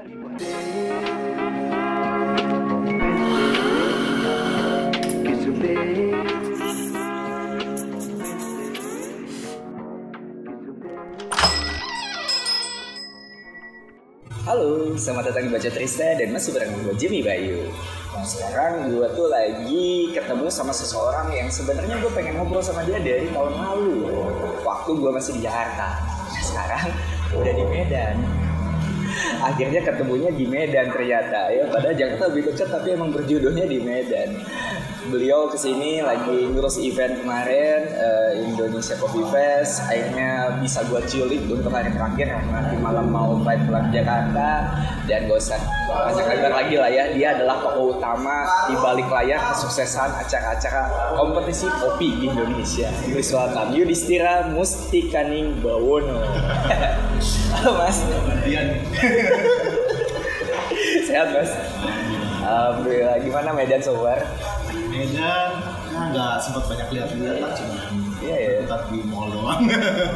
Halo, selamat datang di Baca Trista dan masih bareng gue Jimmy Bayu. Nah sekarang gue tuh lagi ketemu sama seseorang yang sebenarnya gue pengen ngobrol sama dia dari tahun lalu. Waktu gue masih di Jakarta. Nah sekarang udah di Medan. Akhirnya ketemunya di Medan ternyata ya. Padahal Jakarta lebih dekat tapi emang berjodohnya di Medan. Beliau ke sini lagi ngurus event kemarin eh, Indonesia Coffee Fest. Akhirnya bisa gue cilik untuk hari terakhir nanti malam mau flight pulang Jakarta dan gak usah lebar lagi lah ya. Dia adalah tokoh utama di balik layar kesuksesan acara-acara kompetisi kopi di Indonesia. Welcome Yudhistira Mustikaning Bawono. Halo Mas. Sehat Mas. Alhamdulillah. Gimana Medan sobar? Medan ya nggak sempat banyak lihat-lihat lah cuma Iya, iya. putar di mall doang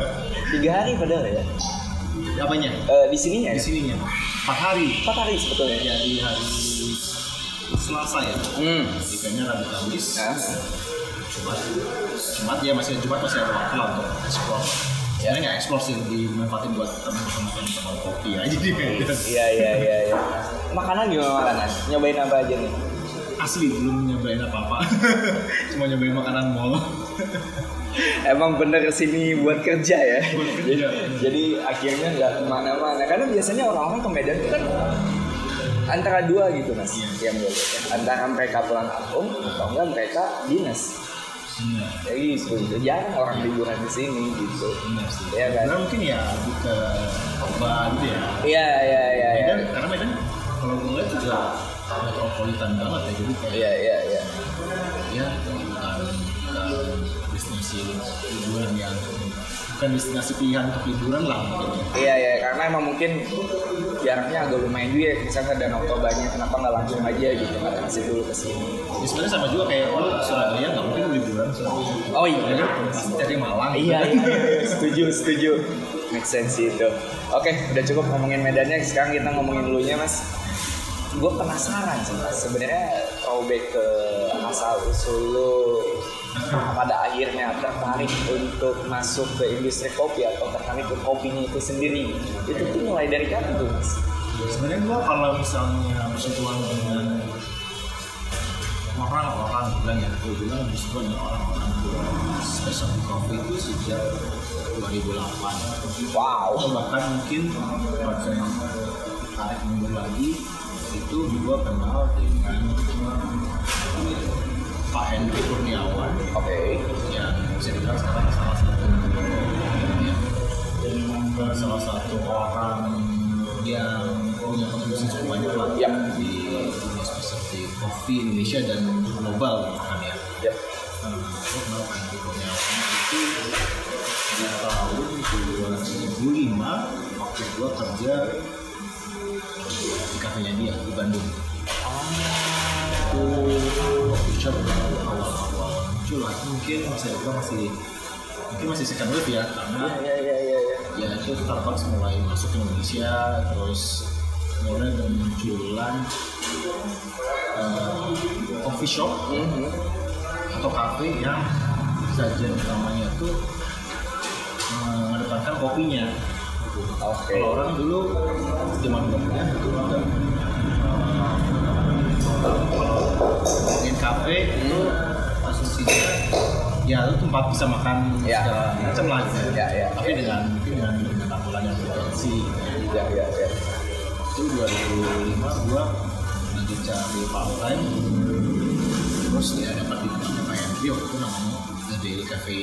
Tiga hari padahal ya. apanya Eh, di sininya di ya? sininya empat hari Empat hari sebetulnya. jadi hari Selasa ya Hmm. eventnya Rabu Kamis Nah. Jumat Jumat ya masih Jumat masih ada waktu lah untuk explore Ya. sebenarnya nggak explore sih dimanfaatin buat teman-teman teman kopi aja Medan Iya iya iya. iya. Makanan gimana makanan? Nyobain apa aja nih? asli belum nyobain apa-apa cuma nyobain makanan mall Emang bener sini buat kerja ya. Buat kerja. jadi, jadi akhirnya nggak ke mana-mana. Karena biasanya orang-orang ke Medan itu kan antara dua gitu mas. Iya. Yang ya. Antara mereka pulang kampung atau enggak mereka dinas. Benar. Jadi gitu. Jarang orang liburan di sini gitu. Benar sih. Iya kan? Mungkin ya lebih ke Toba gitu ya. Iya iya iya. iya. Medan, karena Medan kalau gue lihat juga metropolitan banget ya jadi kayak Iya iya iya. ya bukan bukan destinasi liburan yang bukan destinasi pilihan untuk liburan lah mungkin ya. Iya ya, karena emang mungkin jaraknya agak lumayan juga ya. Misalnya Danau Tobanya, kenapa nggak langsung aja gitu, nggak transit dulu ke sini. Ya, sebenarnya sama juga kayak lu ke Surabaya nggak mungkin liburan Surabaya. Oh Ya kan pasti cari Malang. Iya, iya, iya, setuju, setuju. Make sense itu. Oke, udah cukup ngomongin medannya. Sekarang kita ngomongin dulunya, Mas. Gue penasaran sih, Mas. Sebenarnya throwback ke asal usul lu pada akhirnya tertarik untuk masuk ke industri kopi atau tertarik ke kopinya itu sendiri. Itu tuh mulai dari kapan tuh, Mas? Sebenarnya gua kalau misalnya bersentuhan dengan orang-orang bilang ya, gue bilang bersentuhan dengan orang-orang specialty coffee itu sejak 2008 Wow. bahkan mungkin pada yang tarik mundur lagi itu juga kenal dengan Pak Hendri Kurniawan Oke. yang bisa dibilang sekarang salah satu ya, salah satu orang yang punya kontribusi cukup banyak lah Yap. di dunia spesialty kopi Indonesia dan global bahkan ya. Yap. Nah, aku kenal Pak Kurniawan itu di tahun 2005 waktu gua kerja kafenya dia di Bandung. Itu coffee shop awal-awal muncul lah mungkin bisa dibilang masih mungkin masih second wave ya karena Ya, ya, ya, ya. ya itu Starbucks mulai masuk ke Indonesia terus mulai bermunculan eh, coffee shop Mhm. atau cafe yang sajian utamanya tuh mengedepankan kopinya Oke. Kalau orang dulu zaman dulunya itu ngomongin kafe itu asumsinya ya itu tempat bisa makan Ya. segala macam lah gitu. Ya, ya. Tapi dengan mungkin dengan dengan tampilan yang bergensi. Ya, ya, ya. Itu 2005 gua lagi cari part time terus ya dapat di Henry waktu itu namanya The Daily Cafe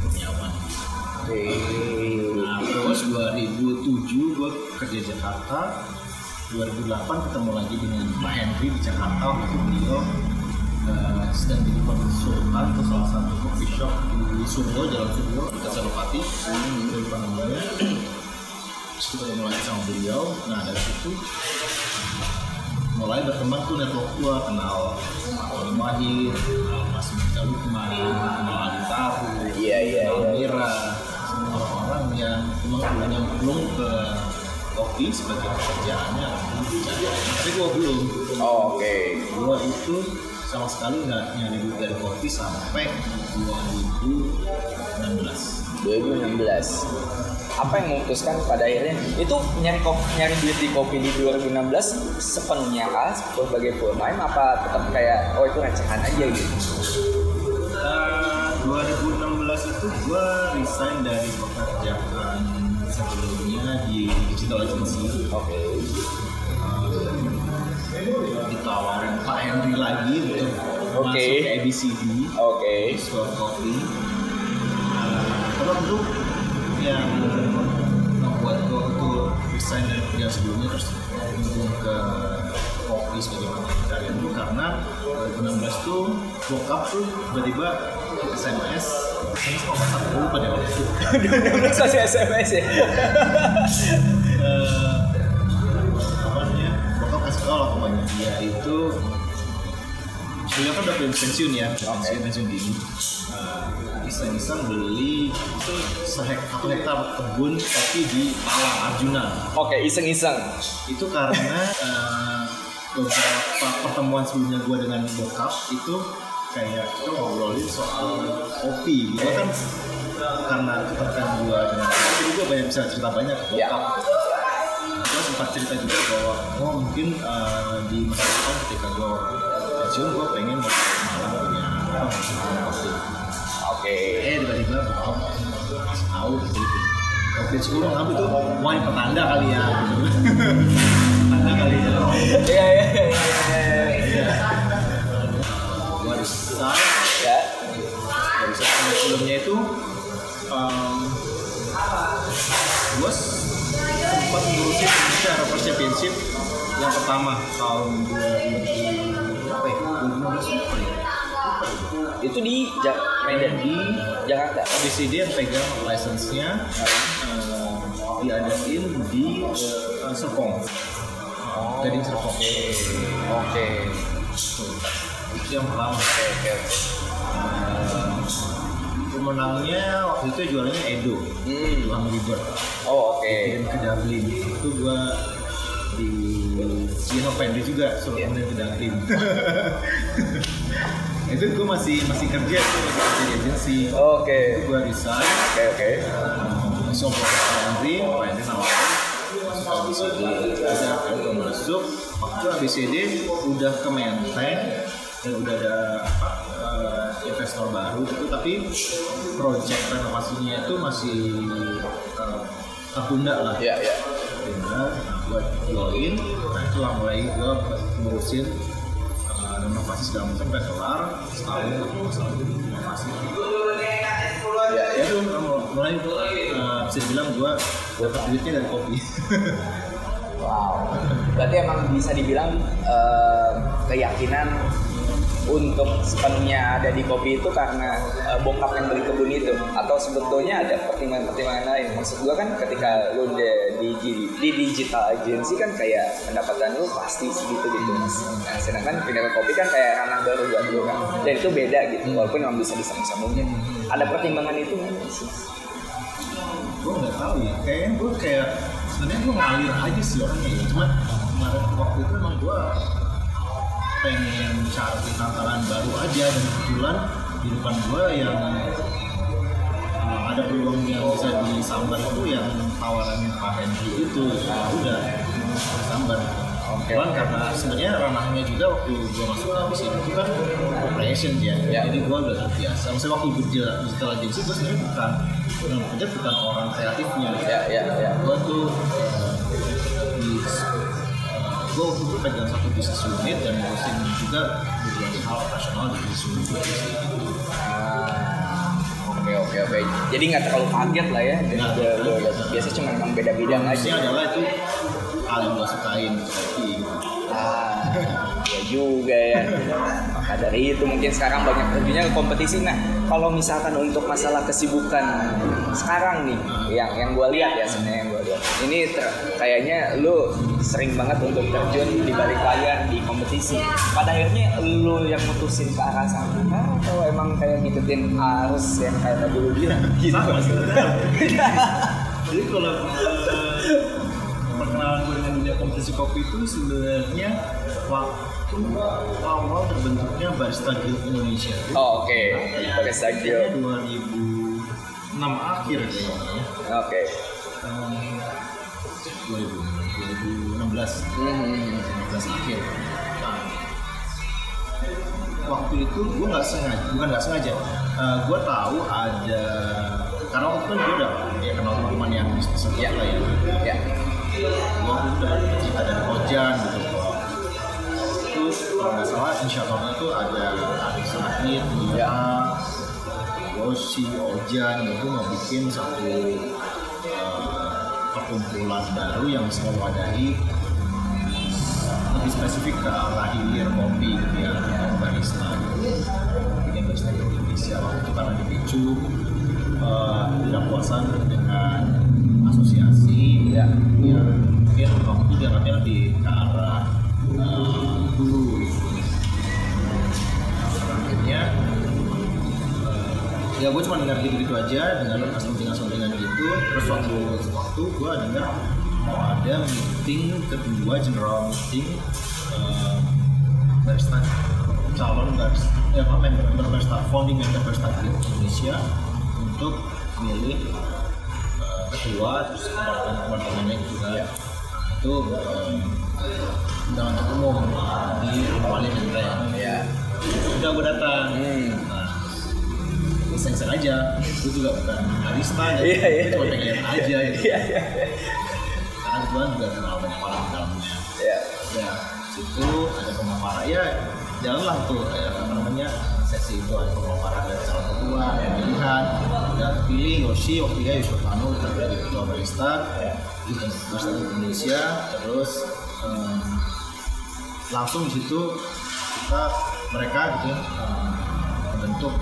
Kurniawan. Oke. Nah, terus 2007 gue kerja di Jakarta. 2008 ketemu lagi dengan Pak Henry di Jakarta waktu beliau eh, sedang jadi konsultan ke salah satu coffee shop di Suryo, Jalan Suryo, di Salopati lupa namanya. Terus kita ketemu lagi sama beliau. Nah dari situ mulai berkembang tuh network gua kenal Pak Mahir, kenal Mas Mika Lukman, kenal Adi Tahu, Iya, iya, kenal iya. Mira, yang memang punya belum ke kopi sebagai pekerjaannya tapi gue belum. Oh, oke. gue itu sama sekali nggak nyari duit dari kopi sampai 2016 2016 apa yang memutuskan pada akhirnya? Itu nyari kopi, nyari duit di kopi di 2016 sepenuhnya kah? Sebagai full time apa tetap kayak oh itu recehan aja gitu? 2016 itu gue resign dari pekerjaan sebelumnya di digital agency. Oke. Ditawarin Pak Henry lagi untuk Oke. masuk ke ABCD oke. Swell Coffee. Terus itu yang membuat gue untuk resign dari kerjaan sebelumnya terus ke kopi sebagai mata pencarian itu karena 2016 tuh bokap tuh tiba-tiba SMS SMS kok WhatsApp dulu pada waktu itu 2016 masih SMS ya? Eh, apa namanya? Bokap kasih tau lah pokoknya. Dia itu beliau kan udah pensiun ya pensiun pensiun dini. Eh, iseng-iseng beli itu sehek, satu hektar kebun kopi di Malang Arjuna. Oke iseng-iseng. Itu karena eh, beberapa pertemuan sebelumnya gue dengan bokap itu kayak kita ngobrolin soal kopi. Gue kan karena keterkaitan gue dengan kopi gue banyak bisa cerita banyak. Ke Ya. bokap gue sempat cerita juga bahwa oh mungkin eh, di masa depan ketika gue pensiun gue pengen mau ke Malang punya kopi. Oke. Eh tiba-tiba bokap tahu gitu kopi sepuluh apa itu? Wah petanda kali ya. Petanda kali ya. Iya iya. Iya resign ya. Dari sebelum sebelumnya itu um, gua sempat ngurusin secara championship yang pertama tahun 2000 apa ya 2016 apa itu di Ja- Medan. Di Jakarta? BCD yang pegang license-nya uh, diadain di uh, Serpong. Gading Serpong. Oke itu yang pertama. Oke oke. Uh, pemenangnya waktu itu juaranya Edo. Hmm. Lang River oh oke. Kirim ke Dublin itu gua di Gino Pendri juga suruh Iya. kemudian ke Dublin itu gue masih masih kerja tuh masih kerja di agensi. Oke. Itu gue resign. Oke oke. Masuk ke Pak Henry Pak Henry nawarin. Masuk ke kan gue masuk. Waktu ABCD udah ke Menteng dan udah ada apa eh, investor baru gitu tapi project renovasinya itu masih eh, tertunda lah. Ya ya. Tertunda gue join nah itulah mulai gue ngurusin eh, renovasi segala macam sampai kelar setahun setahun renovasi. Ya ya. Itu mulai uh, bisa dibilang gua dapat duitnya dari kopi. Wow. Berarti emang bisa dibilang keyakinan untuk sepenuhnya ada di kopi itu karena eh, bokap yang beli kebun itu atau sebetulnya ada pertimbangan-pertimbangan lain. Maksud gua kan ketika lu udah di, di digital agency kan kayak pendapatan lu pasti segitu gitu mas. Nah, sedangkan pindah ke kopi kan kayak ranah baru buat lu kan. Dan itu beda gitu. Walaupun emang bisa disambung-sambungin. Ada pertimbangan itu gua nggak tahu ya kayaknya gua kayak sebenarnya gua ngalir aja sih orangnya ya cuma kemarin waktu itu emang gua pengen cari tantangan baru aja dan kebetulan di depan gua yang uh, ada peluang yang bisa disambar itu yang tawarannya Pak Henry itu nah, udah sambar Oke. Cuman karena sebenarnya ranahnya juga waktu gua masuk ke sini itu kan operation ya. Ya. Jadi gua udah terbiasa. Maksudnya waktu kerja digital agency gua sebenarnya bukan bukan bukan orang kreatifnya. Ya ya ya. Gua tuh eh, di gua waktu itu pegang satu bisnis unit dan ngurusin juga beberapa hal operasional di bisnis unit sih, gitu. Ah, Oke oke oke. Jadi nggak terlalu kaget lah ya. Udah- udah- udah- Biasa cuma emang beda bidang aja. adalah itu hal yang gua sukain gitu. Ah, juga ya. Maka dari itu mungkin sekarang banyak terjunnya ke kompetisi. Nah, kalau misalkan untuk masalah kesibukan sekarang nih, yang yang gue lihat ya sebenarnya yang gue lihat, ini ter- kayaknya lu sering banget untuk terjun di balik layar di kompetisi. Pada akhirnya lu yang mutusin ke arah sana atau emang kayak ngikutin arus yang kayak tadi lu bilang gitu? Sama. Jadi kalau eh, perkenalan gue kompetisi kopi itu sebenarnya waktu awal terbentuknya Barista Guild Indonesia. Oh, oke. Barista Guild. Kayaknya 2006 akhir kayaknya. Oke. Um, 2000, 2016 Hmm. 2016 akhir. Nah, waktu itu gue nggak sengaja, bukan nggak sengaja, Eh, gue tahu ada karena waktu itu gue udah ya kenal teman yang Ya. lah ya. Ya. Gue udah dari Ojan gitu terus kalau nggak salah insyaallah itu ada Adik Sahid, Mia. Yoshi, Ojan itu mau bikin satu eh, perkumpulan baru yang selalu wadahi lebih spesifik ke arah hilir kopi gitu ya atau barista bikin barista di Indonesia waktu itu karena dipicu eh, tidak puasan dengan asosiasi Ya. ya mungkin waktu itu diarahnya lebih ke eh, gitu. Nah, akhirnya eh, ya gue cuma dengar gitu-gitu aja dengan asumsi-asumsi gitu terus waktu waktu gue dengar mau ada meeting kedua general meeting barista calon barista ya apa member member barista founding member barista Indonesia untuk milih ketua terus teman-temannya juga Ya. itu undangan untuk umum di Wali Menteng Ya. udah gue datang Hmm. nah iseng-iseng aja gue juga bukan barista ya Iya, iya, gue cuma iya. pengen lihat aja gitu Iya, iya. karena gue juga kenal banyak orang di dalamnya Ya. ya situ ada pemaparan ya jalanlah tuh ya, apa namanya sesi itu ada pemaparan dari calon ketua ada pilihan dan pilih Yoshi waktu itu Yusuf Manu dari ketua barista Ya. di barista Indonesia terus em, langsung di situ kita mereka gitu ya, em, membentuk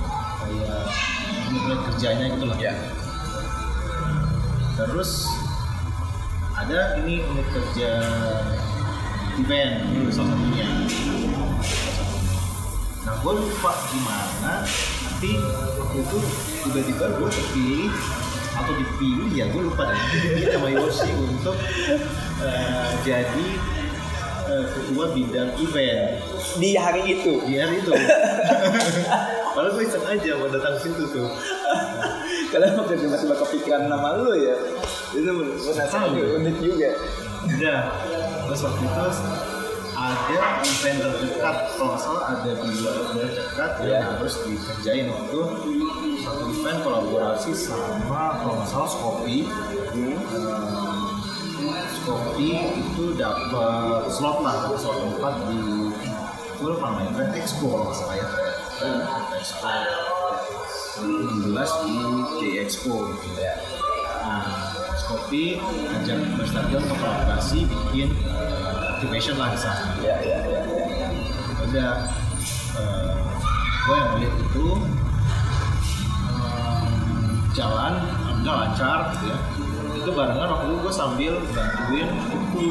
kayak unit kerjanya gitu lah Ya. terus ada ini unit kerja event salah satunya nah gue lupa gimana tapi waktu itu tiba-tiba gue terpilih atau dipilih ya gue lupa deh dipilih sama Yoshi untuk eh, jadi eh, ketua bidang event Di hari itu. di hari itu padahal gue iseng aja mau datang situ tuh Kalian waktu tiba-tiba kepikiran nama lu ya. Itu penasaran unik juga. udah terus waktu itu ada event terdekat kalau salah ada dua event terdekat Iya. yang harus dikerjain waktu satu event kolaborasi sama kalau salah Skopi Hmm. Ehm, Skopi itu dapat slot lah slot tempat di lupa namanya Event Expo kalau salah ya Event Expo 16 di J Expo gitu Ya. Nah, Skopi ajak Berstadion untuk kolaborasi bikin uh, activation lah di sana. Ya, ya, ya, ya. Udah, uh, gue yang melihat itu um, jalan, alhamdulillah lancar gitu ya. Itu barengan waktu itu gue sambil bantuin itu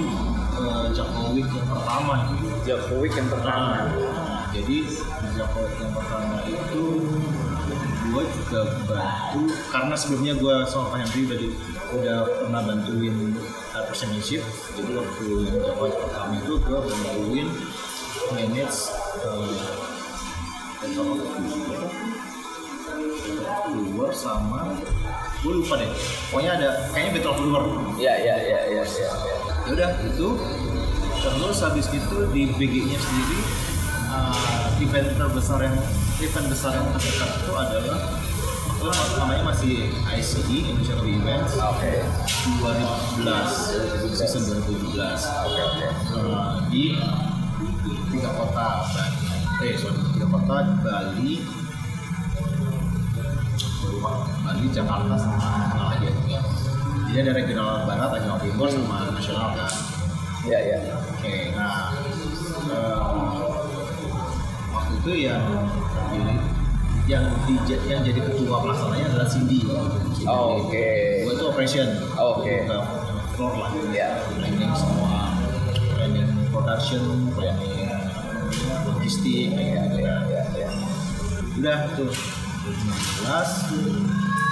uh, Jakowi yang pertama gitu. Jokowi yang pertama. Nah, jadi di Jakowi yang pertama itu gue juga bantu karena sebelumnya gue sama Pak Henry udah pernah bantuin personship jadi waktu yang Jakowi pertama itu gue bantuin manage of Tour sama gue lupa deh pokoknya ada kayaknya Battle of Ya, ya, ya, ya, ya. ya. ya udah itu terus habis itu di BG-nya sendiri uh, event terbesar yang event besar yang terdekat itu adalah itu namanya masih ICE Indonesia Coffee Events. Oke. 2017 season 2017 Oke, oke. Uh, di tiga kota Bali. Eh sorry tiga kota Bali. Lupa. Bali Jakarta sama mana lagi ya. Jadi ada regional barat ada Timur sama nasional kan? Ya, ya. Oke, nah eh, waktu itu yang terpilih yang di, yang jadi ketua pelaksananya adalah Cindy. Oh, oke. Gue itu operation. Oh, oke. Ke floor lah. Ya. Planning semua, planning production, planning logistik, gitu Ya, ya, ya. Udah tuh 2016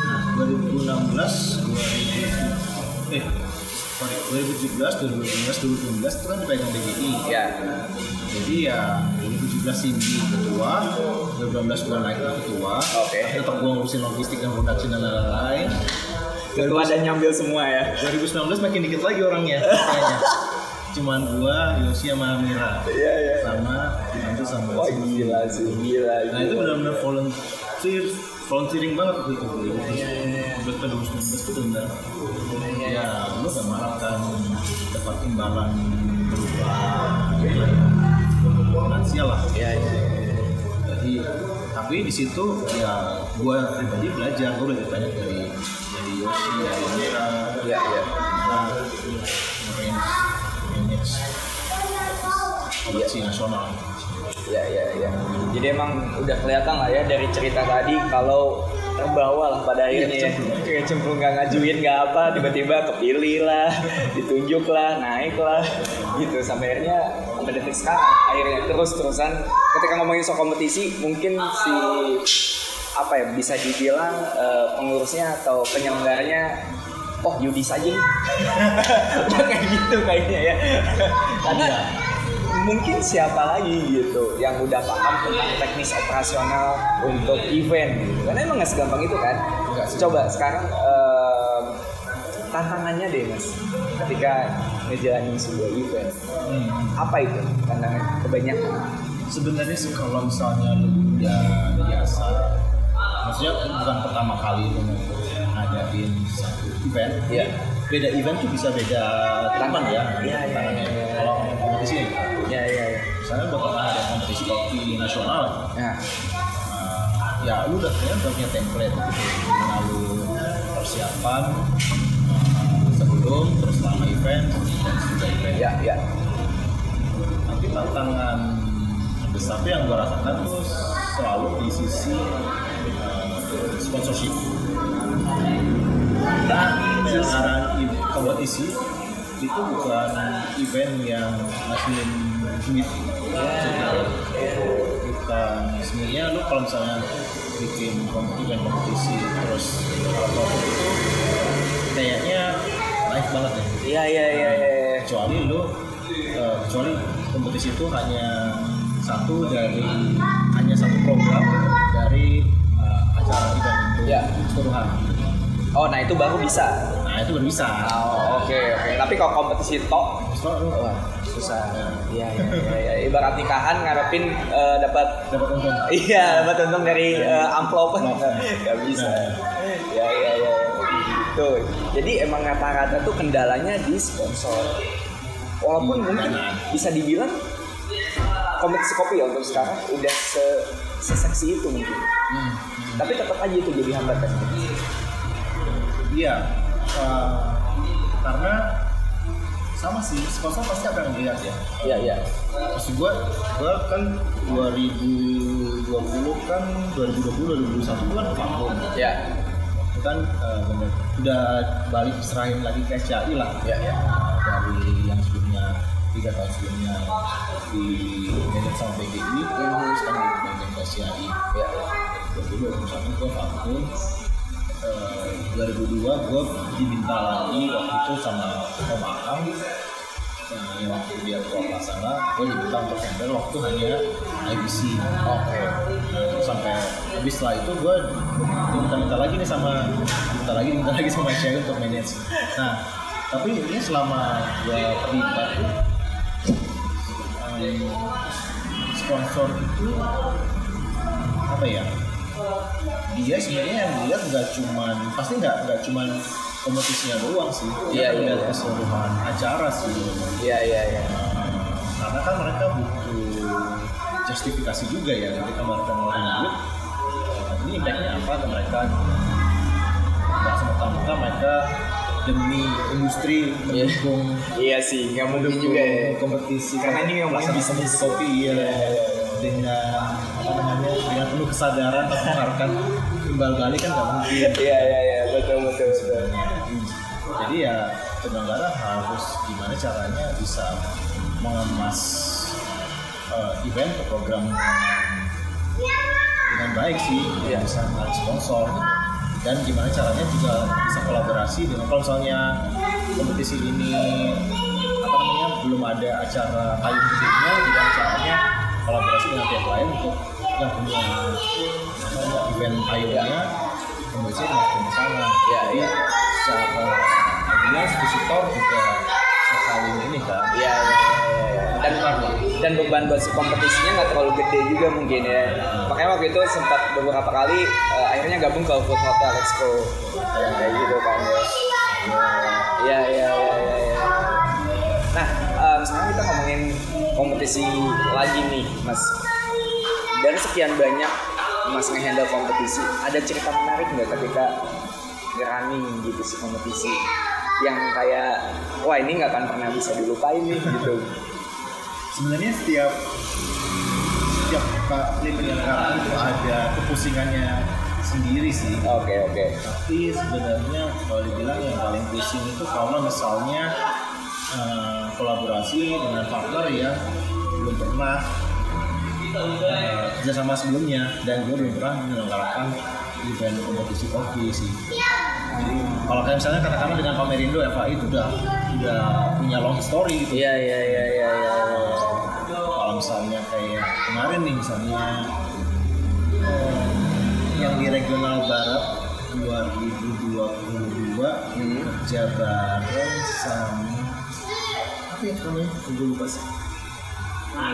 Nah 2016 2000 Eh sorry 2017 2018 2019 itu kan dipegang BGI Ya. jadi ya 2017 Cindy ketua 2018 gue naik ke ketua Oke. Tapi tetap gue ngurusin logistik dan production dan lain-lain Ketua dan nyambil semua ya. 2019 makin dikit lagi orangnya kayaknya cuman gua Yosi sama Mira Iya iya. sama dibantu sama Wah gila sih, gila. nah itu gila. benar-benar volunteer volunteering banget waktu itu buat ke 2019 itu benar ya lu gak mengharapkan dapat imbalan berupa finansial lah Iya iya. jadi tapi di situ ya gua pribadi belajar gua belajar banyak dari dari Yosi dari Mira Iya iya. nah manage manage koleksi nasional Iya iya iya. Jadi emang udah kelihatan lah ya dari cerita tadi kalau terbawa lah pada akhirnya ya. Kayak cemplung nggak ngajuin nggak apa, tiba-tiba kepilih lah, ditunjuk lah, naik lah, gitu sampai akhirnya sampai detik sekarang. Akhirnya terus terusan ketika ngomongin soal kompetisi mungkin si apa ya bisa dibilang eh, pengurusnya atau penyelenggaranya oh Yudi saja nih Udah kayak gitu kayaknya ya. Karena mungkin siapa lagi gitu yang udah paham tentang teknis operasional untuk event gitu. karena emang nggak segampang itu kan? Coba sekarang tantangannya deh mas ketika ngejalanin sebuah event Hmm. apa itu tantangan kebanyakan sebenarnya sih kalau misalnya lu udah biasa maksudnya bukan pertama kali lu ngadain satu event Iya. beda event tuh bisa beda ya Iya, iya, tantangannya. iya, iya. kalau kompetisi ya ya ya misalnya gua pernah ada kompetisi kopi nasional nah Nah, ya lu udah kayaknya udah punya template gitu Gimana lu persiapan uh, sebelum terus selama event dan sudah event ya ya. Tapi tantangan besar yang gue rasakan tuh selalu di sisi uh, sponsorship. Penyelenggaraan i- kompetisi itu bukan event yang ngasih duit bukan sebenarnya lu kalau misalnya bikin event kompetisi terus. Kalau itu kayaknya naik banget ya iya iya iya iya. kecuali lu eh, kecuali kompetisi itu hanya satu dari hanya satu program dari eh, acara event itu Ya. keseluruhan. Oh nah itu baru bisa? Nah itu baru bisa. Oh oke oke. Tapi kalau kompetisi wah susah iya iya iya ya. ibarat nikahan ngarepin eh, dapat dapat untung Iya, dapat untung dari eh, amplop nggak bisa. Ya, ya, ya, gitu. Jadi emang rata-rata tuh kendalanya di sponsor. Walaupun Hmm, mungkin bisa dibilang kompetisi kopi ya untuk sekarang udah se seseksi itu mungkin. Hmm. Tapi tetap aja itu jadi hambatan. Iya, eh, karena sama sih sponsor pasti akan melihat ya. Iya, iya. Maksud gue, gue kan 2020 kan 2020 2021 itu kan vakum. Ya, Itu kan eh, bener, udah balik serahin lagi ke SCI lah. ya, ya. Dari yang sebelumnya tiga tahun sebelumnya di manage sama PGI, terus kan di manage ke SCI. Ya, 2021 gue vakum. Eh, 2002 gue diminta lagi waktu itu sama Om Aham eh, yang waktu dia ketua pelaksana gue diminta untuk handle waktu hanya IBC Oke. Nah, terus sampai habis setelah itu gue diminta-minta lagi nih sama minta lagi minta lagi sama SCI untuk manage. Nah tapi ini selama gue terlibat em, sponsor itu apa ya dia sebenarnya yang dilihat nggak cuman pasti nggak nggak cuman kompetisinya doang sih Iya, dia iya, melihat iya. keseluruhan acara sih Iya, iya, iya. karena kan mereka butuh justifikasi juga ya ketika mereka ngeluarin duit eh, ini impactnya apa ke mereka nggak semata-mata mereka demi industri mendukung Iya sih, nggak mungkin juga ya. kompetisi Karena ini ngomongin pelaksanaan bisnis. kopi ya dengan apa namanya dengan penuh kesadaran tapi mengharapkan timbal balik kan nggak mungkin Iya, iya, iya. Betul, betul, betul. jadi ya penyelenggara harus gimana caranya bisa mengemas eh, event atau program dengan baik sih Iya. bisa menarik sponsor dan gimana caranya juga bisa kolaborasi dengan kalau misalnya kompetisi ini apa namanya belum ada acara payung acaranya kolaborasi dengan pihak lain untuk yang punya event payungnya masuk ke sana Iya, jadi iya. secara dia visitor juga saling ini kan Iya, iya, iya, iya. Dan dan beban buat si kompetisinya nggak terlalu gede juga mungkin ya. Makanya waktu itu sempat beberapa kali eh, akhirnya gabung ke Food Hotel Expo kayak gitu kan ya. Iya, iya, iya, iya. iya. Nah, em, sekarang kita ngomongin kompetisi lagi nih, Mas. Dari sekian banyak Mas ngehandle kompetisi, ada cerita menarik nggak ketika running gitu si kompetisi? Yang kayak wah ini nggak akan pernah bisa dilupain nih gitu. Sebenarnya setiap setiap penyelenggaraan itu ada kepusingannya sendiri sih. Oke oke. Tapi sebenarnya kalau dibilang yang paling pusing itu kalau misalnya eh, kolaborasi dengan partner yang belum pernah eh, kerjasama sebelumnya. Dan gue belum pernah menyelenggarakan event kompetisi kopi sih. Jadi kalau kayak misalnya katakanlah dengan Pamerindo FAI itu udah udah punya long history gitu. Iya iya iya iya iya kalau misalnya kayak kemarin nih misalnya eh, yang di regional barat 2022 Hmm. kerja bareng sama apa ya namanya gue lupa sih.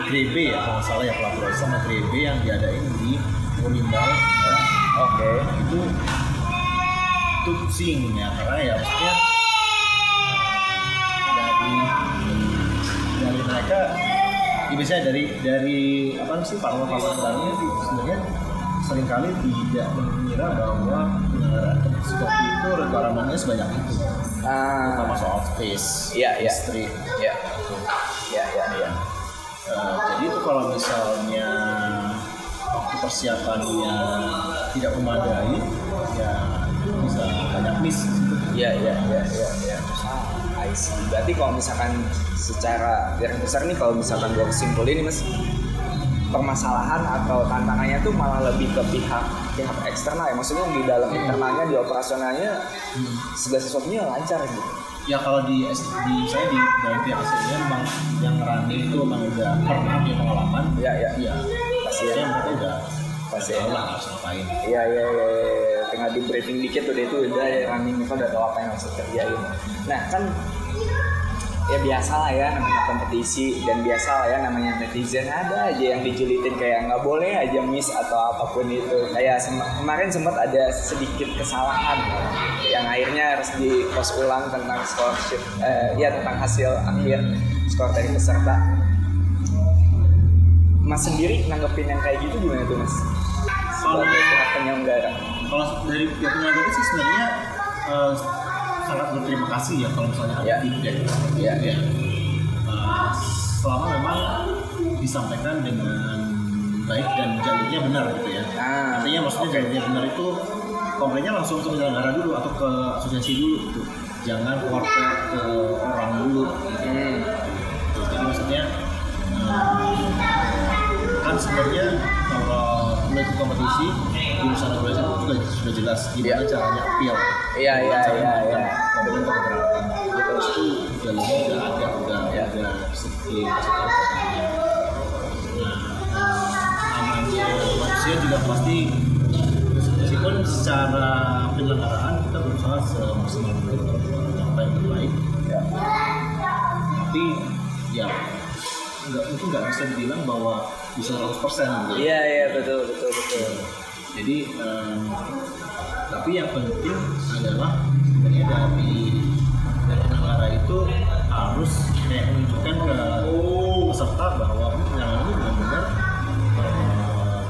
Grebe ya kalau salah ya kolaborasi sama Grebe yang diadain di Urimbal ya. oke itu itu pusing ya karena ya maksudnya dari dari mereka ya biasanya dari dari apa sih partner barunya itu sebenarnya sering kali tidak mengira bahwa penyelenggaraan kompetisi kopi itu requirement-nya sebanyak itu terutama ah soal space, Iya, iya. listrik ya ya ya ya Eh, jadi itu kalau misalnya waktu persiapannya tidak memadai ya itu bisa banyak miss. Gitu. ya ya ya ya ya ah I see. Berarti kalau misalkan secara garis besar nih kalau misalkan gua kesimpulin nih mas permasalahan atau tantangannya tuh malah lebih ke pihak pihak eksternal ya maksudnya di dalam internalnya di operasionalnya segala sesuatunya lancar gitu ya kalau di, di saya di dalam pihak SDM memang yang running itu memang udah pernah punya pengalaman ya ya ya Pasti ya. mereka udah Pasti ya. lah harus ngapain Iya iya iya iya. tinggal di briefing dikit udah itu udah ya running mereka udah tahu apa yang harus kerjain. Nah kan ya biasa lah ya namanya kompetisi dan biasa lah ya namanya netizen ada aja yang dijulitin kayak nggak boleh aja miss atau apa pun itu kayak sem- kemarin sempat ada sedikit kesalahan yang akhirnya harus di post ulang tentang scholarship eh, ya tentang hasil akhir skor dari peserta Mas sendiri nanggepin yang kayak gitu gimana tuh mas? Sebagai pihak penyelenggara. kalau dari pihak penyelenggara sih sebenarnya eh, sangat berterima kasih ya kalau misalnya ada Ya. feedback Ya. ya Eh, selama memang disampaikan dengan baik dan jalurnya benar gitu ya Ah, artinya maksudnya oke. jalurnya benar itu komplainnya langsung ke penyelenggara dulu atau ke asosiasi dulu gitu jangan keluar ke, ke orang dulu gitu. Hmm. jadi maksudnya eh, kan sebenarnya kalau mulai ikut kompetisi jurusan regulasi itu juga sudah jelas gimana Iya. caranya appeal Iya, iya, iya, iya. keberatan terus itu jalurnya udah ada udah Iya. udah nah namanya manusia juga pasti meskipun secara penyelenggaraan kita berusaha semaksimal mungkin untuk mencapai yang terbaik Ya. tapi ya nggak mungkin nggak bisa dibilang bahwa bisa 100% gitu. Iya iya betul betul betul. Jadi em, tapi yang penting adalah sebenarnya dari dari penyelenggara itu harus kayak menunjukkan ke peserta bahwa ini penyelenggara ini benar-benar eh,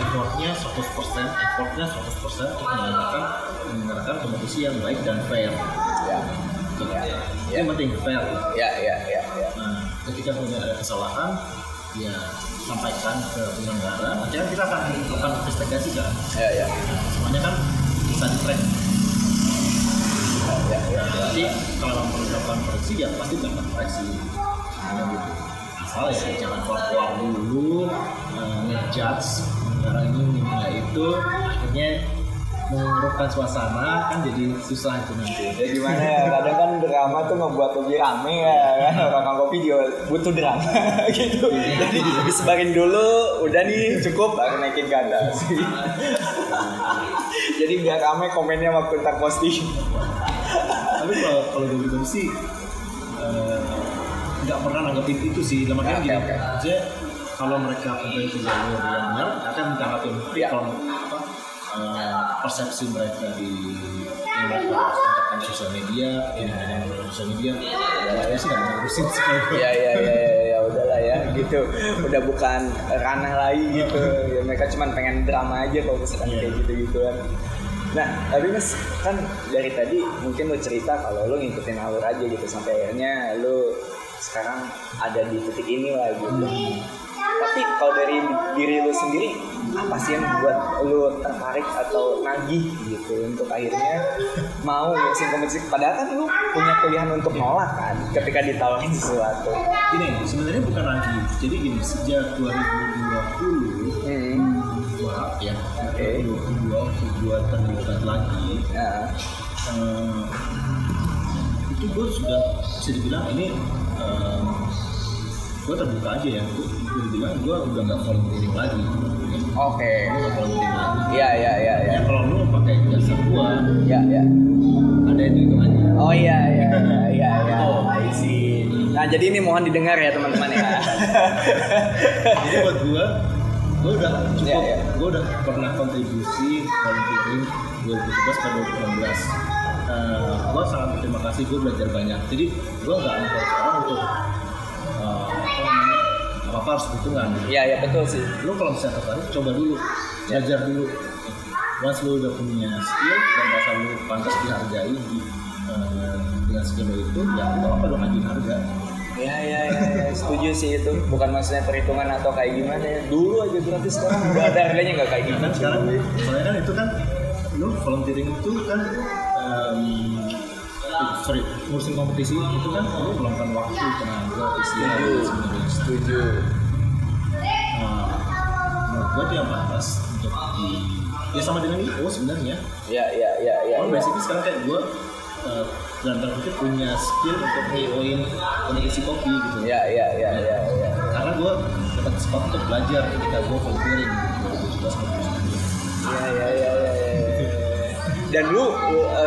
effortnya 100% effortnya 100% untuk menyelenggarakan menyelenggarakan kompetisi yang baik dan fair. Ya Gitu. Ya. Yang penting fair. ya ya ya. ya. Nah, ketika punya ada kesalahan, ya sampaikan ke penyelenggara. Nanti kan kita akan melakukan investigasi kan. Ya ya. Nah, semuanya kan bisa di track. Ya ya ya. Jadi kalau melakukan koreksi ya pasti dapat koreksi. Hanya gitu. Asal ya jangan keluar-keluar dulu, eh, ngejudge penyelenggara ini nggak itu, akhirnya mengurungkan suasana kan jadi susah itu nanti. Ya gimana ya kadang kan drama tuh ngebuat lebih rame ya kan? Orang kopi juga butuh drama gitu. Jadi disebarin dulu udah nih cukup baru naikin ke atas jadi biar rame komennya waktu ntar posting. Tapi kalau kalau gue gitu sih eh, nggak pernah nanggepin itu sih. Oke, gini aja kalau mereka kembali ke jalur yang benar akan menanggapi Iya. kalau eh, persepsi mereka di yang mereka kontakkan sosial media ini yang sosial media saya sih nggak ngurusin sih. Kalau gue. ya ya ya ya, ya udahlah ya gitu. Udah bukan ranah lagi gitu. Ya, mereka cuma pengen drama aja kalau misalkan Iya. kayak gitu gituan nah tapi mas kan dari tadi mungkin lo cerita kalau lo ngikutin alur aja gitu sampai akhirnya lo sekarang ada di titik ini lah gitu tapi kalau dari diri lo sendiri apa sih yang buat lo tertarik atau nagih gitu untuk akhirnya mau ngurusin kompetisi? Padahal kan lo punya pilihan untuk nolak kan ketika ditawarin sesuatu. Gini sebenarnya bukan lagi jadi gini sejak 2020 Hmm. dua ya Oke. 2022 waktu gua terlibat lagi Nah, eh, itu gue sudah bisa dibilang ini gue terbuka aja ya. Gue bilang gue udah nggak volunteering lagi Oke. lagi Iya iya iya iya. ya kalau lu pakai jasa gue Ya ya. ada yang hitungannya Oh iya iya iya iya. iya. I see. Nah jadi ini mohon didengar ya teman-teman ya. jadi buat gue gue udah cukup Iya, iya. gue udah pernah kontribusi volunteering 2017 ke 2016 Uh, gue sangat berterima kasih gue belajar banyak jadi gue nggak encourage orang untuk uh, apa harus hitungan gitu. Iya iya betul sih. lu kalau misalnya tertarik coba dulu belajar dulu once lu udah punya skill dan rasa lu pantas dihargai di, eh, dengan skill itu ya nggak apa dong ajuin harga iya iya ya. setuju sih itu. Bukan maksudnya perhitungan atau kayak gimana ya. Dulu aja gratis sekarang udah ada harganya nggak kayak Nah, kan sekarang soalnya kan itu kan lu volunteering itu kan em, sorry ngurusin kompetisi itu kan lu meluangkan waktu tenaga istirahat Setuju. sebenarnya Setuju. Nah, menurut itu yang pantas untuk di ya sama dengan itu sebenarnya Iya iya iya iya. Oh, basically sekarang kayak gue uh, dalam tanda kutip punya skill untuk ngeoin kompetisi kopi gitu. Iya iya iya iya iya. Karena gue dapat spot untuk belajar ketika gue volunteering gitu. 2017 sampai 2019. Iya iya iya iya. iya. Dan lu uh,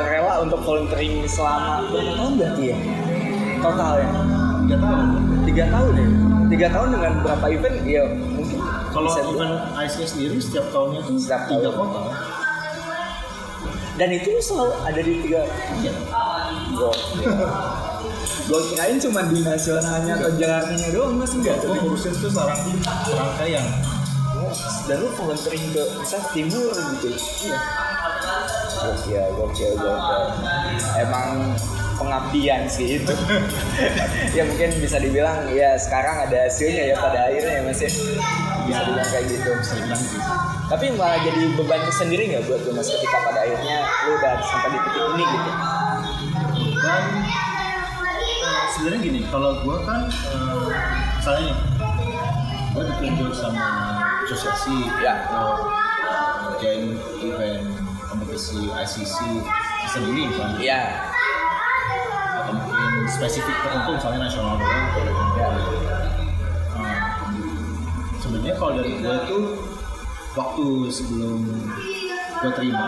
rela untuk volunteering selama berapa tahun berarti ya? Totalnya? Tiga tahun. tiga tahun ya tiga tahun dengan berapa event ya mungkin Kalau event ICS sendiri setiap tahunnya tuh Setiap tiga tahun. kota. dan itu lu selalu ada di tiga Iya. gol gue kirain cuma di nasionalnya atau jakartanya doang mas enggak Gue ngurusin tuh sarang rangkaian. dan lu volunteering ke misal timur gitu Iya. Gokil gokil gokil emang pengabdian sih itu ya mungkin bisa dibilang ya sekarang ada hasilnya ya pada akhirnya ya mas ya bisa dibilang kayak gitu Bisa dibilang gitu. Tapi malah jadi beban sendiri nggak buat lu mas ketika pada akhirnya lu udah sampai di titik ini gitu? Dan sebenarnya gini, kalau gue kan eh, misalnya nih, gue ditunjuk sama asosiasi Ya. eh, join event kompetisi ICC ini misalnya Iya. atau mungkin spesifik tertentu misalnya nasional doang Ya. Nah, sebenarnya kalau dari gue itu waktu sebelum gue terima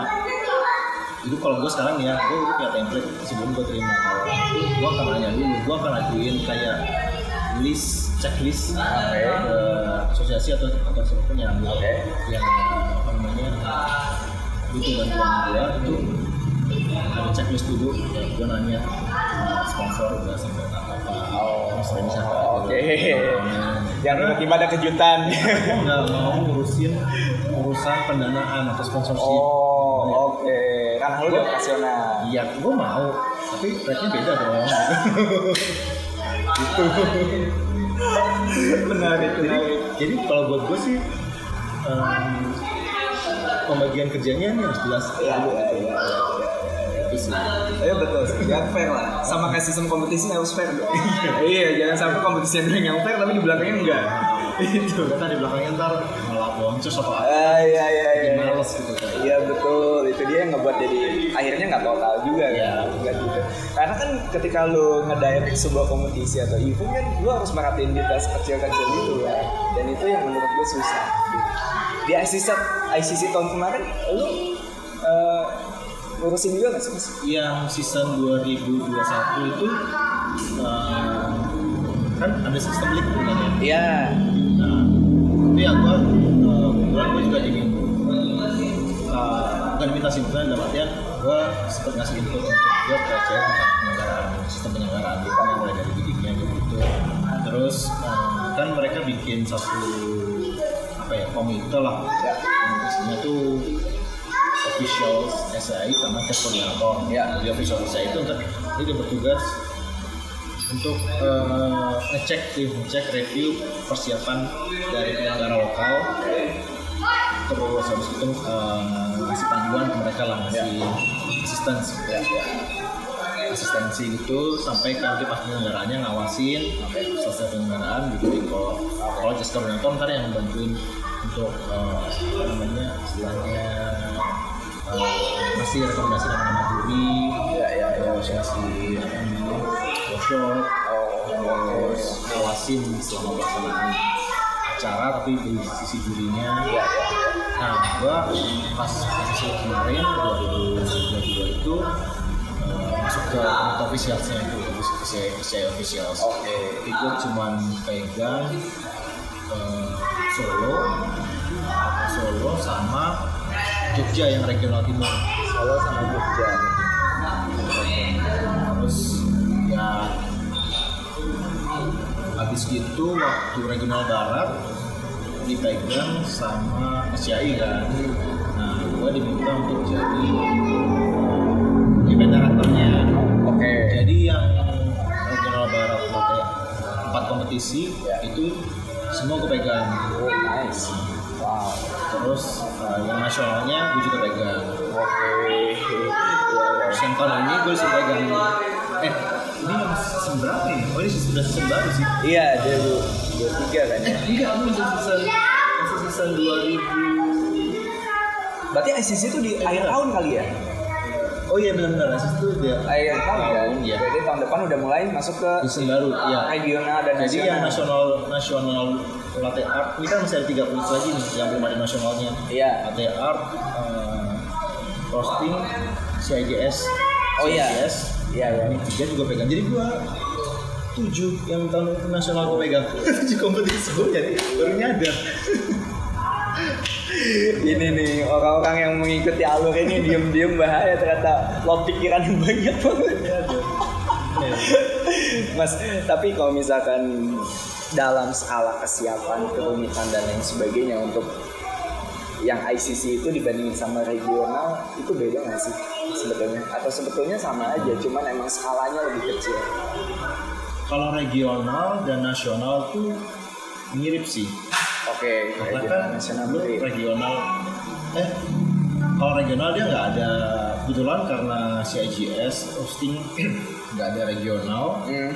itu kalau gue sekarang ya gue punya template sebelum gue terima kalau gue akan nanya dulu gue akan ajuin kayak list checklist Oke. ke asosiasi atau atau siapa pun yang Oke. yang apa namanya butuh bantuan gue itu ada checklist dulu ya, gue nanya sponsor udah sampai tahap apa Oh, sering siapa oke. Yang tiba-tiba ada kejutan. nggak mau ngurusin urusan pendanaan atau sponsorship Oh, oke. Karena lu udah operasional. iya gue mau tapi rate-nya beda dong gitu Menarik, menarik. jadi kalau buat gue sih em, pembagian kerjanya ini harus jelas Iya, dulu iya, gitu. iya, Itu sih. Iya betul, biar fair lah. Sama kayak sistem kompetisi harus fair dong. iya, jangan sampai kompetisi yang yang fair tapi di belakangnya enggak. Itu di belakangnya ntar malah boncos apa Ah, iya iya iya. males gitu kan Iya betul, itu dia yang ngebuat jadi akhirnya nggak total juga Iya. kan, nggak gitu. Karena kan ketika lu ngedirect sebuah kompetisi atau event kan lu harus merhatiin detail kecil-kecil itu kan, dan itu yang menurut gue susah. Di ICC ICC tahun kemarin lu eh, ngurusin juga nggak sih mas? yang season 2021 itu eh, kan ada sistem league sebenarnya Iya. Nah, itu ya gua uh, kebetulan gua juga jadi uh, bukan minta simpulan dalam artian gua sempat ngasih input untuk dia cewek tentang penyelenggaraan sistem penyelenggaraan gitu kan mulai dari bikinnya gitu terus uh, kan mereka bikin satu apa ya komite lah Ya. komitenya tuh official SAI sama koordinator Ya. di official SAI itu untuk dia bertugas untuk eh, ngecek tim, ngecek review persiapan dari penyelenggara lokal terus habis itu eh, ngasih panduan ke mereka lah ngasih asistensi Ya, ya. asistensi itu sampai ke nanti pas penyelenggaraannya ngawasin sampai selesai penyelenggaraan gitu kalau kalau just koordinator ntar yang bantuin untuk eh, apa namanya istilahnya eh, ngasih rekomendasi nama-nama juri Ya, ya, ya. terus ngasih workshop terus ngawasin selama pelaksanaan acara tapi dari sisi jurinya Ya, ya, ya. nah gua pas sesi kemarin 2022 itu masuk ke komite officialsnya itu PCI PCI officials Oke. jadi gua cuman pegang eh, Solo Solo sama Jogja yang regional timur Solo sama Jogja. Gitu waktu regional barat dipegang sama SCI kan nah gua diminta untuk jadi eh, event directornya Oke. jadi yang regional barat pakai empat kompetisi Ya. itu semua gue pegang Oh, nice. Wow. terus eh, yang nasionalnya gue juga pegang Oke. Terus yang tahun ini gue sudah pegang eh ini yang season berapa ini? Oh ini sudah season baru sih Iya, dia dua dua tiga kan ya. Enggak, ini masih season masih season 2000 Berarti ICC itu di akhir tahun kali ya? Oh iya benar-benar, season itu dia Akhir tahun kan? Iya. Berarti tahun depan udah mulai masuk ke Season baru, iya regional dan Jadi nasional. yang nasional nasional latte art ini kan masih ada tiga puluh lagi nih yang belum ada nasionalnya. Iya. Latte art, eh, roasting, CIGS. Oh iya. CIGS. Iya, iya. Ini tiga juga pegang. Jadi gua tujuh yang tahun nasional gua pegang. tujuh kompetisi gua jadi baru nyadar. Ini nih orang-orang yang mengikuti alur ini diem-diem bahaya ternyata lo pikiran banyak banget. Mas, tapi kalau misalkan dalam skala kesiapan, kerumitan dan lain sebagainya untuk yang ICC itu dibandingin sama regional itu beda nggak sih sebetulnya? Atau sebetulnya sama aja, cuman emang skalanya lebih kecil. Kalau regional dan nasional tuh mirip sih. Oke, Karena regional kan nasional lu regional eh kalau regional dia nggak ada kebetulan karena CIGS hosting nggak ada regional Hmm,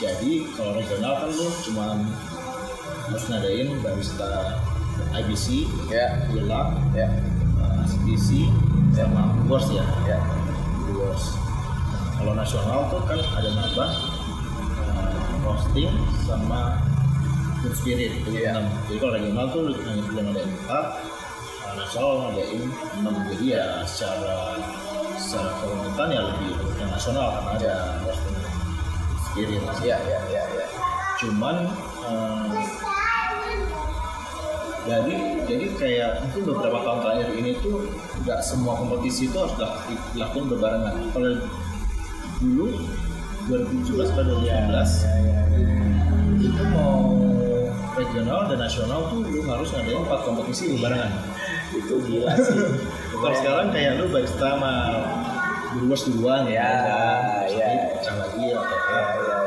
jadi kalau regional kan lu cuma harus ngadain barista IBC, ya, Willa, ya, uh, sama Wars ya, ya. Wars. Kalau nasional tuh kan ada nambah uh, roasting sama food spirit itu Iya. Jadi kalau regional tuh hanya belum ada empat, uh, nasional ngadain enam. Jadi ya secara secara kerumitan ya lebih yang nasional karena ada roasting spirit. Ya, ya, ya, ya. Cuman uh, jadi jadi kayak mungkin beberapa tahun terakhir ini tuh nggak semua kompetisi itu harus dilak- dilakukan berbarengan. Kalau dulu 2017 atau 2015 Ya, ya, ya. itu mau regional dan nasional tuh lu harus ngadain empat kompetisi berbarengan. Itu gila sih. Kalau sekarang kayak lu barista sama brewers duluan Ya, ya. Pecah lagi atau Ya, ya, ya,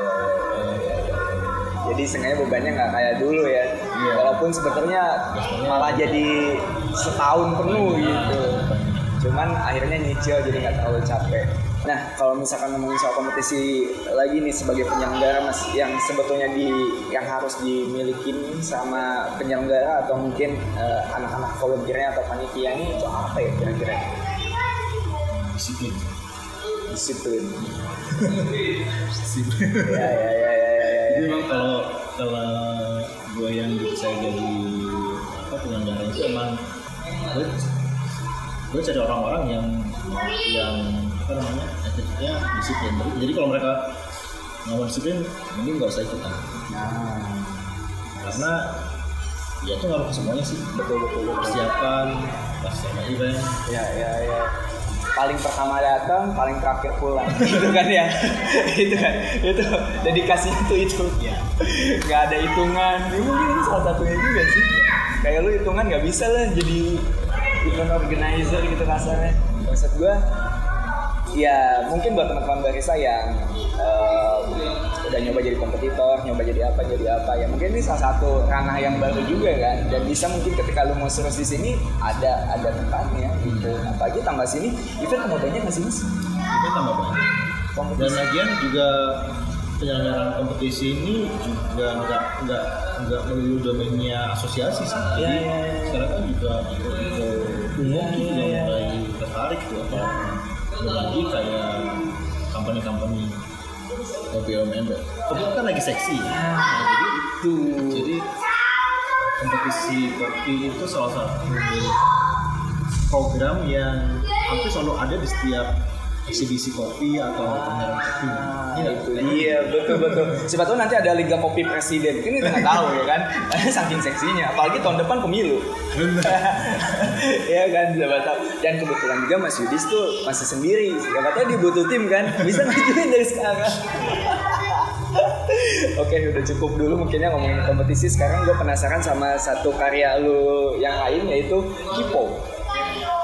ya, ya, ya. Jadi sengaja bebannya nggak kayak dulu ya. Iya. Walaupun sebetulnya Sebetulnya- malah jadi setahun penuh gitu. Cuman akhirnya nyicil jadi nggak terlalu capek. Nah, kalau misalkan ngomongin soal kompetisi lagi nih sebagai penyelenggara mas, yang sebetulnya di yang harus dimiliki sama penyelenggara atau mungkin eh, anak-anak volunteernya atau panitia ini itu apa ya kira-kira? disiplin Disiplin. disiplin ya, ya, ya, ya, ya, ya. jadi memang kalau kalau gue cari orang-orang yang yang apa namanya attitude-nya disiplin jadi, jadi kalau mereka nggak mau disiplin mending nggak usah ikutan Nah, karena ya itu ngaruh semuanya sih betul, betul, betul. persiapan pas sama event Ya, ya, ya. Paling pertama datang, paling terakhir pulang. gitu kan ya. itu kan. Itu dedikasinya tuh itu. ya Gak ada hitungan. Ya, mungkin salah satunya juga sih. Kayak lu hitungan gak bisa lah jadi event organizer gitu kasarnya. Maksud gua ya mungkin buat teman-teman barista yang eh, udah nyoba jadi kompetitor, nyoba jadi apa, jadi apa ya mungkin ini salah satu ranah yang baru juga kan dan bisa mungkin ketika lu mau terus di sini ada ada tempatnya gitu. Apalagi tambah sini event tambah banyak nggak sih Mas? event tambah banyak dan lagian juga penyelenggaraan kompetisi ini juga nggak nggak nggak melulu domainnya asosiasi sih. Jadi Iya, iya, iya. sekarang kan juga itu itu Iya, itu iya, juga iya. mulai tertarik tuh apa lagi kayak company-company BUMN kopi kan lagi seksi ya. Nah, jadi Tuh. jadi kompetisi kopi itu salah satu program yang hampir selalu ada di setiap eksibisi kopi atau pameran kopi. Ah, Iya, dia betul betul. Siapa tahu nanti ada Liga Kopi Presiden, kan kita nggak tahu ya kan. Saking seksinya, apalagi tahun depan pemilu. Iya kan, siapa tahu. Dan kebetulan juga Mas Yudis tuh masih sendiri. Siapa tahu dia butuh tim kan, bisa ngajuin dari sekarang. Oke, udah cukup dulu mungkinnya ngomongin kompetisi. Sekarang gue penasaran sama satu karya lu yang lain yaitu Kipo.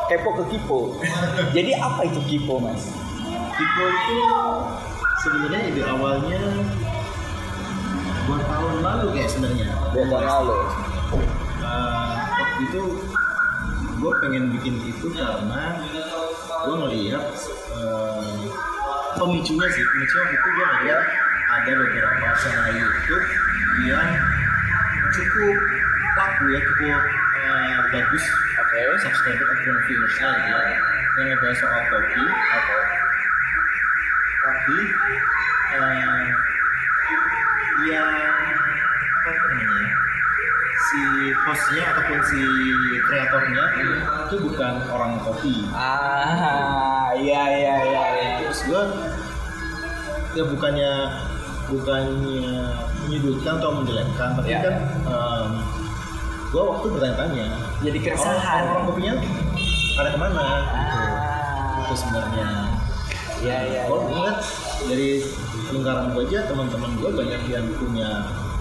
Kepo ke Kipo. Jadi apa itu Kipo, Mas? Tipo itu sebenarnya ide awalnya dua tahun lalu kayak sebenarnya. Dua tahun lalu. Eh, waktu itu gue pengen bikin itu karena gue ngeliat eh, pemicunya sih pemicunya itu gue ngeliat ada beberapa channel YouTube yang cukup laku ya cukup bagus Oke. subscriber ataupun viewersnya gitu ya yang ngebahas soal kopi tapi eh, yang apa namanya ya, si hostnya ataupun si kreatornya itu bukan orang kopi Ah, iya iya iya. iya. terus gue ya bukannya bukannya menyudutkan atau menjelekkan tapi Ya. kan gue waktu bertanya-tanya Jadi orang, keresahan. orang kopinya pada ke mana gitu Ah, itu sebenarnya iya iya. kalau gue ngeliat dari lingkaran gue aja teman-teman gue banyak yang punya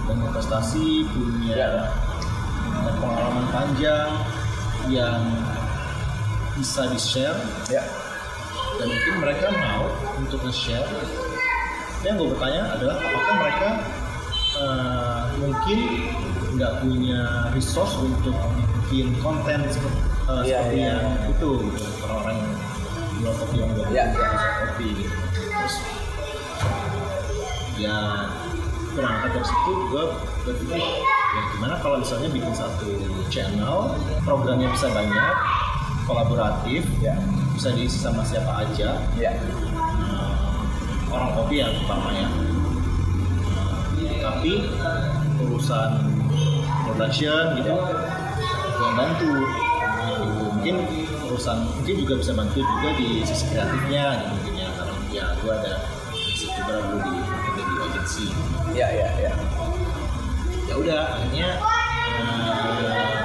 banyak prestasi punya Ya. punya pengalaman panjang yang bisa di share Ya. dan mungkin mereka mau untuk nge-share yang gue bertanya adalah apakah mereka eh, mungkin nggak punya resource untuk bikin konten seperti, eh, Iya, seperti iya, yang iya. itu gitu orang-orang yang jual kopi yang nggak punya iya. kopi gitu terus ya berangkat dari situ gue berpikir ya gimana kalau misalnya bikin satu channel programnya bisa banyak kolaboratif Ya. bisa diisi sama siapa aja Ya. orang kopi ya terutama ya Eh, tapi urusan production gitu gue bantu gitu. mungkin urusan mungkin juga bisa bantu juga di sisi kreatifnya gitu mungkin ya karena ya gue ada juga dulu di kerja di agensi Ya ya ya. ya udah akhirnya eh,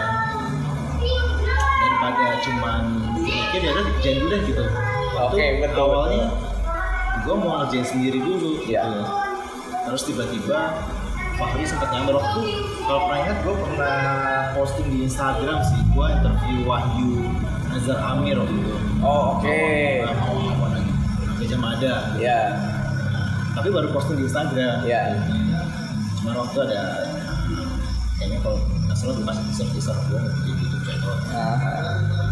daripada cuman mikir ya udah kerjain dulu deh gitu Oke, Itu betul, awalnya gue mau ngerjain sendiri dulu Ya. gitu terus tiba-tiba Fahri sempat nyamber waktu kalau pernah ingat gue pernah posting di Instagram sih gue interview Wahyu Azhar Amir waktu itu Oh oke. awal-awal lagi Gajah Mada Ya. tapi baru posting di Instagram Ya. cuma waktu ada kayaknya kalau nggak salah gue masih teaser teaser gue bikin YouTube channel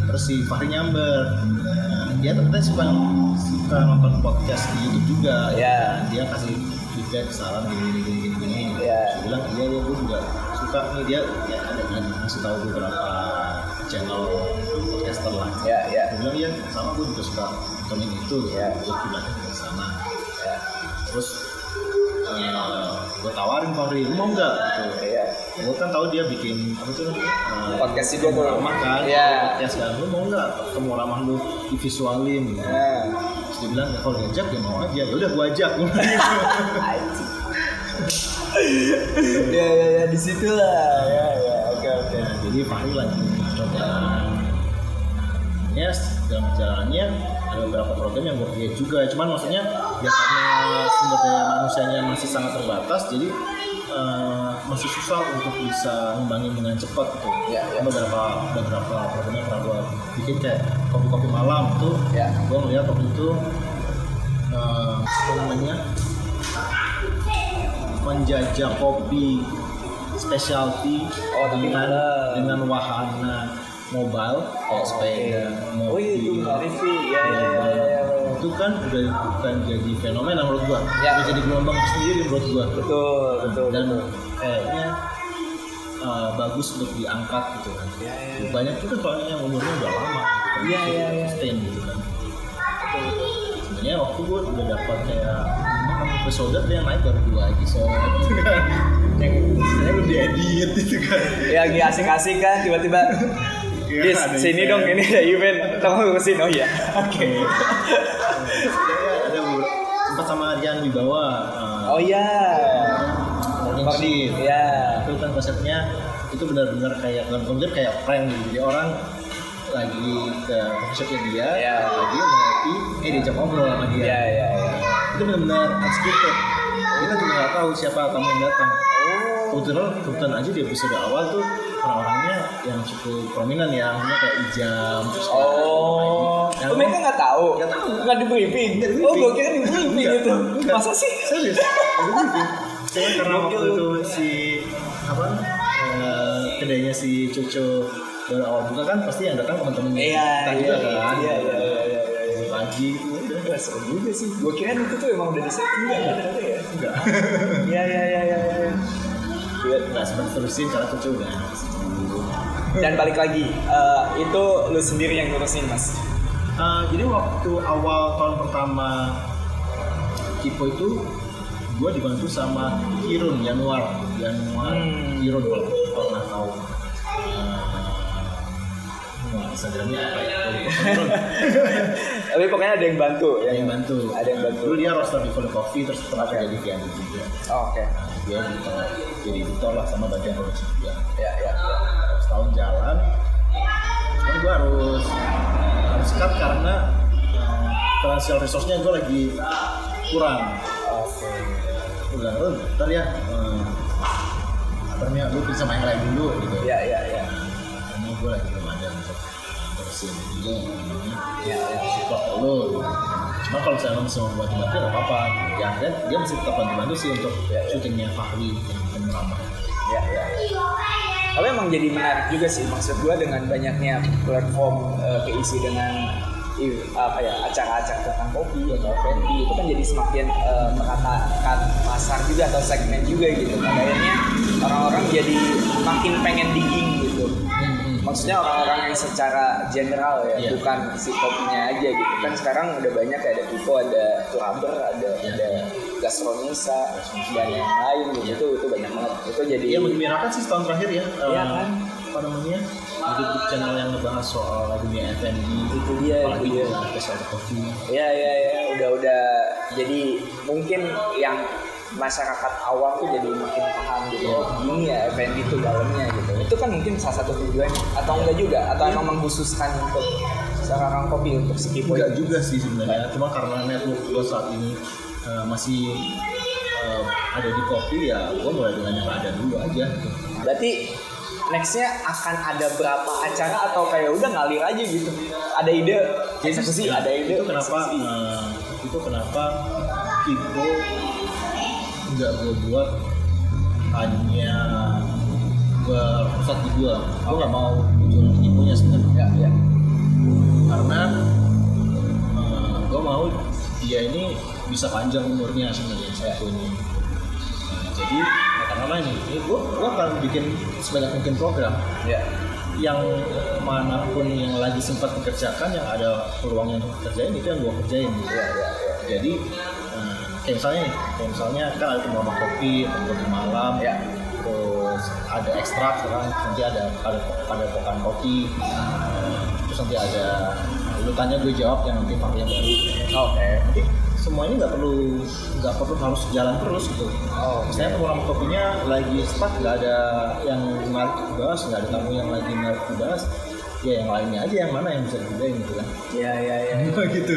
terus si Fahri nyamber Nah, dia ternyata suka suka nonton podcast di YouTube juga Ya. dia kasih feedback gini gini gini bilang iya ya gue juga suka nih. Dia ya ada kan ngasih tahu beberapa channel podcaster lah. Ya ya. Dia bilang iya sama gue juga suka nontonin itu Ya. gue pribadi dari sana ya. Terus gue tawarin Fahri lu mau nggak? Gitu. Ya. Gue kan tahu dia bikin apa tuh eh, Podcast juga tuh. ramah kan Iya. podcast kan. Lu mau nggak ketemu ramah lu divisualin gitu. Nah, terus dia bilang ya kalau diajak ya mau aja. Ya udah gue ajak ya ya ya di situ lah. Ya ya oke oke. Nah, jadi Fahri lagi coba ya dalam perjalanannya ada beberapa program yang create juga. Cuman maksudnya ya karena sumber daya manusianya masih sangat terbatas jadi eh, masih susah untuk bisa ngembangin dengan cepat gitu. Ya, ya. beberapa beberapa program yang pernah gue bikin kayak kopi-kopi malam tuh. Ya. gue ngeliat waktu itu eh, apa namanya menjajah kopi specialty Oh, dengan dengan wahana mobile kayak sepeda oh iya itu mobil, ya ya ya, ya, itu kan udah bukan jadi fenomena menurut gua. Ya. udah jadi gelombang sendiri menurut gua. Betul betul dan betul. kayaknya uh, bagus untuk diangkat gitu kan. Ya, ya, ya. banyak juga soalnya yang umurnya udah lama. Iya, iya, iya. sustain gitu kan. Sebenarnya waktu gua udah dapat kayak lima enam episode dia naik baru dua episode. Gitu kan yang sebenarnya udah diedit gitu kan. Ya lagi asik-asik kan tiba-tiba Iya, Dis, ada sini dong ini ada event. Kamu ke sini? Oh iya. Oke. Ada sempat sama Rian Wibawa uh, oh iya. Morning Morning, Shift. ya itu kan konsepnya itu benar-benar kayak bukan konsep kayak prank gitu. Jadi orang lagi ke shopnya dia Ya. lagi ngopi eh diajak ngobrol sama dia. Ya ya ya itu benar-benar unscripted kita juga nggak tahu siapa tamu yang datang oh kebetulan kebetulan aja di episode awal tuh orang-orangnya yang cukup prominent ya maksudnya kayak Ijam terus kayak Oh, Yang oh, mereka nggak tahu? Nggak tahu. Nggak di briefing? Di Oh, gue kira di briefing gitu. Masa sih? serius Ada briefing. Cuman karena waktu itu si apa eh, kedainya si Cucu baru awal buka kan pasti yang datang teman-teman Iya, kita iya, juga iya, kan iya, iya, iya, iya, iya. pagi udah Wah, seru juga sih. Gue kira itu tuh emang udah di setting nggak ya ternyata ya? enggak Iya, iya, iya, iya. iya. Gue nggak sempat terusin karena Cucu udah Dan balik lagi, eh, itu lu sendiri yang ngurusin mas? Eh, jadi waktu awal tahun pertama Kipo itu gue dibantu sama Kirun Januar Januar Hmm. Kirun kalau pernah tahu Wah, Instagramnya apa ya? Kirun. Tapi pokoknya ada yang bantu ya. Ada yang bantu. Ada yang bantu. Dulu dia roaster di Full Coffee terus setelah Oke. jadi VN juga. Oh, Oke. Nah, dia editor, jadi editor lah sama bagian produksi juga. Ya, ya. ya. Setahun jalan, cuman gue harus harus cut karena eh, financial resource-nya gue lagi kurang. Oke. Gue bilang, oh ntar ya, eh, apa namanya, lu bisa main lain dulu gitu. Ya, ya, ya. Karena gue lagi namanya Ya, ya. support lo. Cuma kalau misalnya lo bisa membuat bantu nggak apa-apa. Ya dan dia masih tetap bantu-bantu sih untuk Ya, ya. syutingnya Fahri yang lama. Ya, ya. Tapi emang jadi menarik juga sih maksud gua dengan banyaknya platform eh, keisi dengan apa ya acara-acara tentang kopi atau F&B itu kan jadi semakin eh, meratakan pasar juga atau segmen juga gitu. Akhirnya orang-orang jadi makin pengen digging. Maksudnya orang-orang yang secara general ya, Iya. bukan si kopinya aja gitu. Kan sekarang udah banyak kayak ada Pico, ada Turaber, ada Iya, ada iya. Gastronisa dan yang lain gitu. Itu itu banyak banget. Itu jadi Iya menggembirakan sih setahun terakhir ya. Iya eh, kan? Apa namanya? Di YouTube channel yang ngebahas soal dunia F&B. Itu dia, Apalagi itu dia. special coffee. Ya ya ya udah udah jadi mungkin yang masyarakat awam tuh jadi makin paham gitu oh gini ya F&B itu dalamnya gitu itu kan mungkin salah satu tujuannya. Atau enggak juga? Atau emang mengkhususkan untuk sekarang kopi untuk si Kipo Enggak juga sih sebenarnya. Cuma karena network gue saat ini eh, masih eh, ada di kopi ya gue mulai dengan yang ada dulu aja. berarti nextnya akan ada berapa acara atau kayak udah ngalir aja gitu? Ada ide? Eksekusi Ya, ada ide itu kenapa eh, itu kenapa Kipo nggak gue buat hanya ber pusat di gua gua nggak mau muncul infonya sebenarnya Ya, ya. karena eh, gua mau dia ini bisa panjang umurnya sebenarnya satu ini Nah, jadi katakanlah ini, ini gua, gua akan bikin sebanyak mungkin program Ya. yang mana pun yang lagi sempat dikerjakan yang ada peluang yang kerjain itu yang gua kerjain gitu. Ya, ya, ya. jadi eh, kayak misalnya nih kayak misalnya kan ada rumah kopi kopi malam Ya. terus ada ekstrak sekarang nanti ada ada ada pokan kopi. Terus nanti ada lu tanya gue jawab yang nanti varian baru. Oke. Jadi semua ini nggak perlu nggak perlu harus jalan terus gitu. Oh, misalnya program kopinya lagi stuck nggak ada yang menarik dibahas nggak ada tamu yang lagi menarik dibahas ya yang lainnya aja yang mana yang bisa dikerjain gitu kan Iya, iya, iya. gitu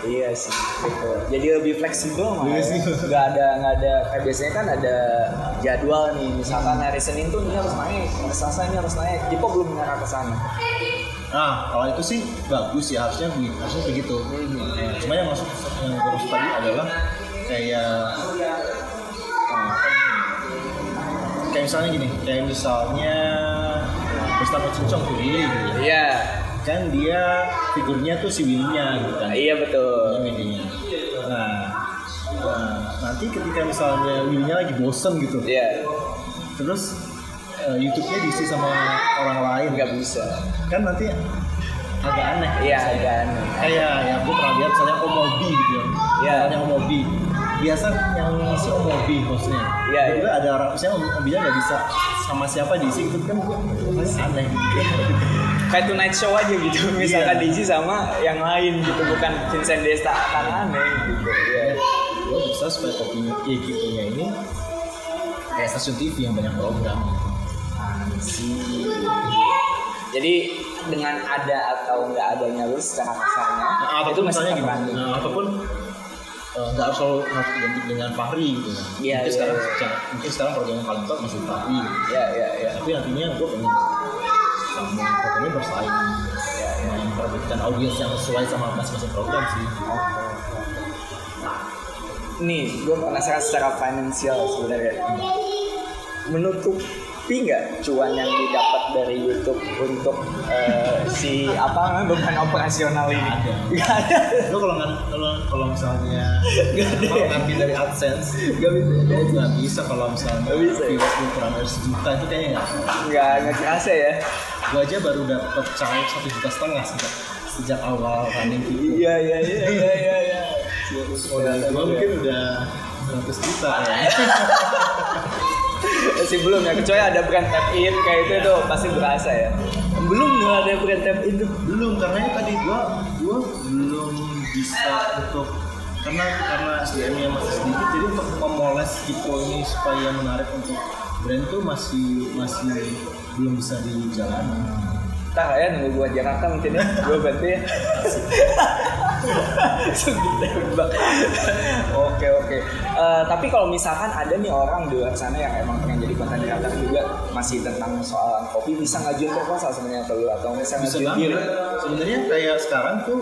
Iya sih. Gitu. Jadi lebih fleksibel mah. Ya. Nggak ada nggak ada kayak biasanya kan ada jadwal nih. Misalkan hari Senin tuh ini harus naik, hari Selasa ini harus naik. Jadi kok belum mengarah ke sana. Nah, kalau itu sih bagus ya harusnya begitu, harusnya begitu. Nah, cuma yang masuk yang gue maksud tadi adalah kayak eh, kayak misalnya gini, kayak misalnya Bestama Cincong tuh Willy gitu ya. Iya. Kan dia figurnya tuh si Willy-nya gitu kan. Iya betul. Nah, nah, nanti ketika misalnya Willy-nya lagi bosen gitu, Iya. terus eh, YouTube-nya diisi sama orang lain, Nggak bisa. kan nanti agak aneh. Iya agak aneh. kayak ya gue pernah lihat misalnya Omobi gitu ya Iya. misalnya Omobi biasa yang ngisi Omobi hostnya Iya, iya. ada orang misalnya Omobinya nggak bisa sama siapa diisi gitu kan gue aneh gitu Kayak Tonight Show aja gitu. Misalkan Iya. diisi sama yang lain gitu, bukan Vincent Desta kan aneh gitu. Iya. gue bisa supaya kopinya ya gitunya ini kayak stasiun TV yang banyak program Anjir. Jadi dengan ada atau nggak adanya lu secara kasarnya nah, itu masih terbanding. nah, ataupun nggak harus selalu harus identik dengan Fahri gitu kan Iya, mungkin iya, sekarang iya. mungkin sekarang program yang paling top masih Fahri gitu. Ya ya ya. tapi nantinya gue pengen sama programnya bersaing Ya, ya. memperbutkan audiens yang sesuai sama masing-masing program sih Nih, gue penasaran secara finansial sebenarnya. Menutupi nggak cuan yang didapat dari YouTube untuk eh, si apa beban operasional ini? Nggak ada. lo kalau nggak kalau kalau misalnya ya? ngambil dari AdSense Nggak bisa. lo nggak bisa kalau misalnya bisa ya? viewers lu kurang dari sejuta itu kayaknya nggak Nggak nggak kerasa ya? gue aja baru dapat cair satu juta setengah sejak sejak awal running video Iya iya iya iya iya. iya. modal gue mungkin udah 100 juta ya Masih belum ya, kecuali ada brand tap in kayak itu tuh pasti berasa ya. Belum tuh ada brand tap in tuh. belum karena tadi gue gue belum bisa untuk karena karena SDM-nya masih sedikit jadi untuk memoles gitu ini supaya menarik untuk brand tuh masih masih belum bisa dijalani Ntar ya nunggu gua Jakarta mungkin ya, gua bantu ya. Ditembak. Oke oke. Eh, tapi kalau misalkan ada nih orang di luar sana yang emang pengen jadi konten kreator juga masih tentang soal kopi bisa ngajuin proposal sebenarnya ke lu atau misalnya bisa ngajuin diri. sebenarnya kayak sekarang tuh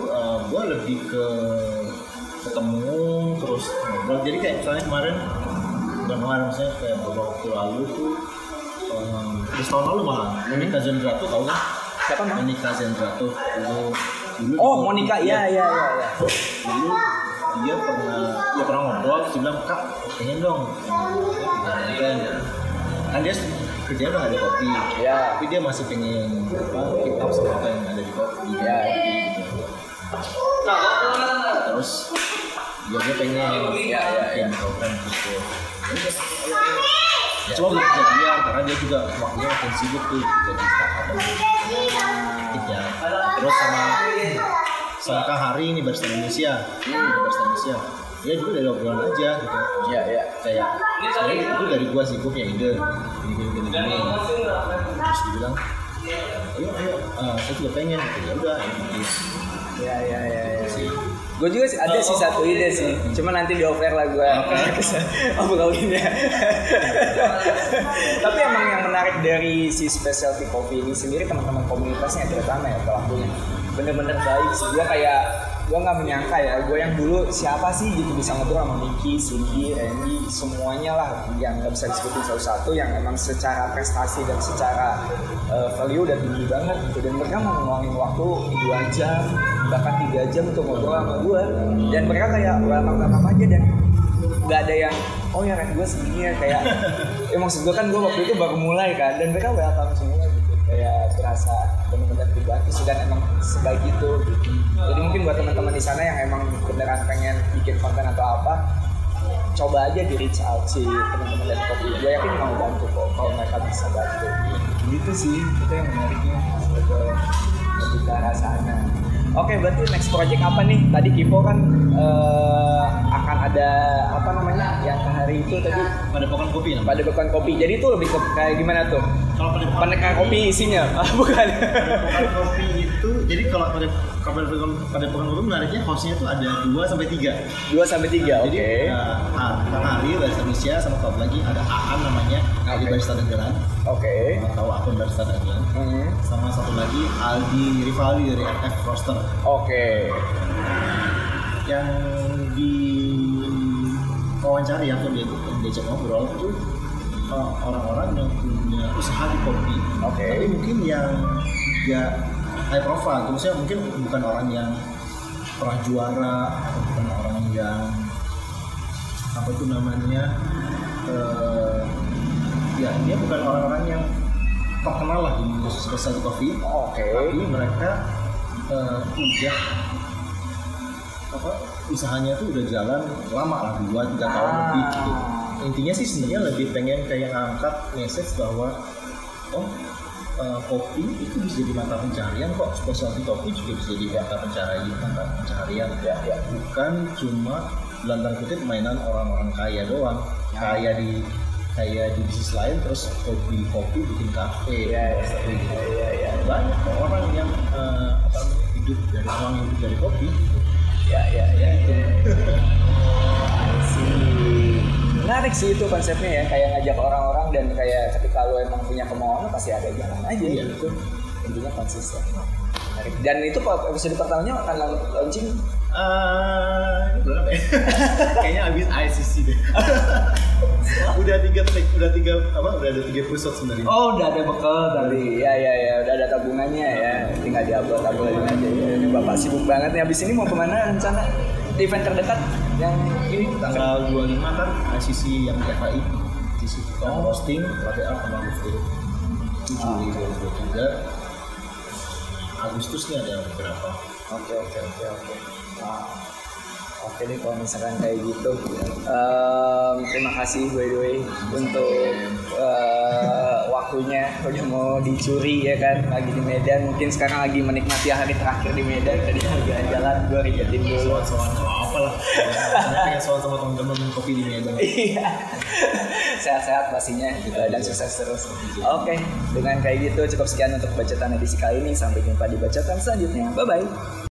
gue lebih ke ketemu terus ngobrol jadi kayak misalnya kemarin bukan kemarin maksudnya kayak beberapa waktu lalu tuh um, terus tahun lalu malah Monica Zendrato tau kan Siapa mah? Monica Zendrato dulu dulu Oh dulu- Monica, iya iya iya. iya. dulu dia pernah dia pernah ngobrol dia bilang kak pengen dong kan kan dia kerjanya udah ada kopi Ya. tapi dia masih pengen apa keep up sama apa yang ada di kopi Ya. gitu. terus dia pengen Ya, ya, ya. program gitu ya. cuma belum kejadian karena dia juga waktunya makin sibuk tuh jadi startup ya terus sama sama Kak Hari ini Barista Indonesia hmm. Barista Indonesia dia juga dari obrolan aja gitu Iya iya. kayak sebenarnya itu dari gua sih gua punya ide gini gini gini gini terus dia bilang ayo ayo eh, saya juga pengen gitu ya udah ayo bikin Iya iya iya. iya. Gue juga sih- ada sih satu ide sih, cuma nanti di offer lah gue obrolinnya. Tapi emang yang menarik dari si specialty coffee ini sendiri teman-teman komunitasnya terutama ya pelakunya. Bener-bener baik sih. Gue kayak gue nggak menyangka ya gue yang dulu siapa sih gitu bisa ngobrol sama Niki, Cindy, Randy semuanya lah yang nggak bisa disebutin satu-satu yang emang secara prestasi dan secara uh, value udah tinggi banget gitu. Dan mereka mau ngeluangin waktu dua jam bahkan tiga jam untuk ngobrol sama gue dan mereka kayak welcome welcome aja dan nggak ada yang oh ya gue segini ya kayak ya maksud gue kan gue waktu itu baru mulai kan dan mereka welcome semua kayak berasa benar-benar dibantu sih dan emang sebaik itu gitu. jadi mungkin buat teman-teman di sana yang emang beneran pengen bikin konten atau apa coba aja di reach out si teman-teman dari kopi gue yakin mau bantu kok kalau mereka bisa bantu gitu sih itu yang menariknya sebagai lebih ke arah sana Oke, berarti next project apa nih? Tadi Kipo kan uh, akan ada apa namanya yang hari itu tadi pada pokan kopi? Pada pokan kopi. Jadi itu lebih ke kayak gimana tuh? Kalau pada pendekan kopi isinya, ah, bukan? Kopi itu, jadi kalau pada pada pokan kopi menariknya hostnya itu ada dua sampai tiga. Dua sampai tiga, oke. Okay. Nah, Kang Hari barista Indonesia sama top lagi ada Aan namanya okay. barista Dagelan. Oke. Okay. Tahu akun barista Dagelan. Mm -hmm. Sama satu lagi Aldi Rivaldi dari FF Roaster. Oke. Okay. Yang di wawancara ya, atau dia diajak ngobrol itu orang-orang yang punya usaha di kopi. Oke. Okay. Tapi mungkin yang tidak high profile, maksudnya mungkin bukan orang yang pernah juara atau bukan orang yang apa itu namanya uh, ya dia bukan orang-orang yang terkenal lah di industri coffee. Oke. Okay. Tapi mereka uh, udah apa usahanya tuh udah jalan lama lah dua tiga tahun ah. lebih gitu intinya sih sebenarnya lebih pengen kayak ngangkat message bahwa oh uh, kopi itu bisa jadi mata pencarian kok specialty kopi juga bisa jadi mata pencarian mata pencarian ya, ya. bukan cuma dalam tanda kutip mainan orang-orang kaya doang ya. kaya di kayak di bisnis lain terus hobi kopi bikin kafe ya, ya, ya, ya, ya. banyak orang yang uh, apa hidup dari uang hidup dari kopi ya ya ya, ya. Menarik sih itu konsepnya ya kayak ngajak orang-orang dan kayak ketika lo emang punya kemauan pasti ada jalan aja iya. gitu intinya konsisten menarik dan itu episode pertamanya akan launching Uh, ini berapa ya? Kayaknya abis ICC deh. udah tiga take, udah tiga apa? Udah ada tiga episode sebenarnya. Oh, udah ada bekal tadi. Ya ya ya, udah ada tabungannya ya. Tinggal diupload uploadin aja ya. Ini bapak sibuk banget nih. Abis ini mau ke mana rencana? Event terdekat yang ini tanggal 25 kan ICC yang di FAI di situ kan posting PTA sama Gufir itu Juli 2023 Agustus nih ada beberapa. Oke oke oke oke Oke deh kalau misalkan kayak gitu. Um, terima kasih by the way untuk uh, waktunya. Udah mau dicuri ya kan lagi di Medan. Mungkin sekarang lagi menikmati hari terakhir di Medan. Tadi jalan-jalan gue ribetin dulu. Soal-soal apa lah. Pengen soal sama teman-teman kopi di Medan. Iya. Sehat-sehat pastinya gitu dan sukses terus. Oke, dengan kayak gitu cukup sekian untuk bacotan edisi kali ini. Sampai jumpa di bacotan selanjutnya. Bye bye.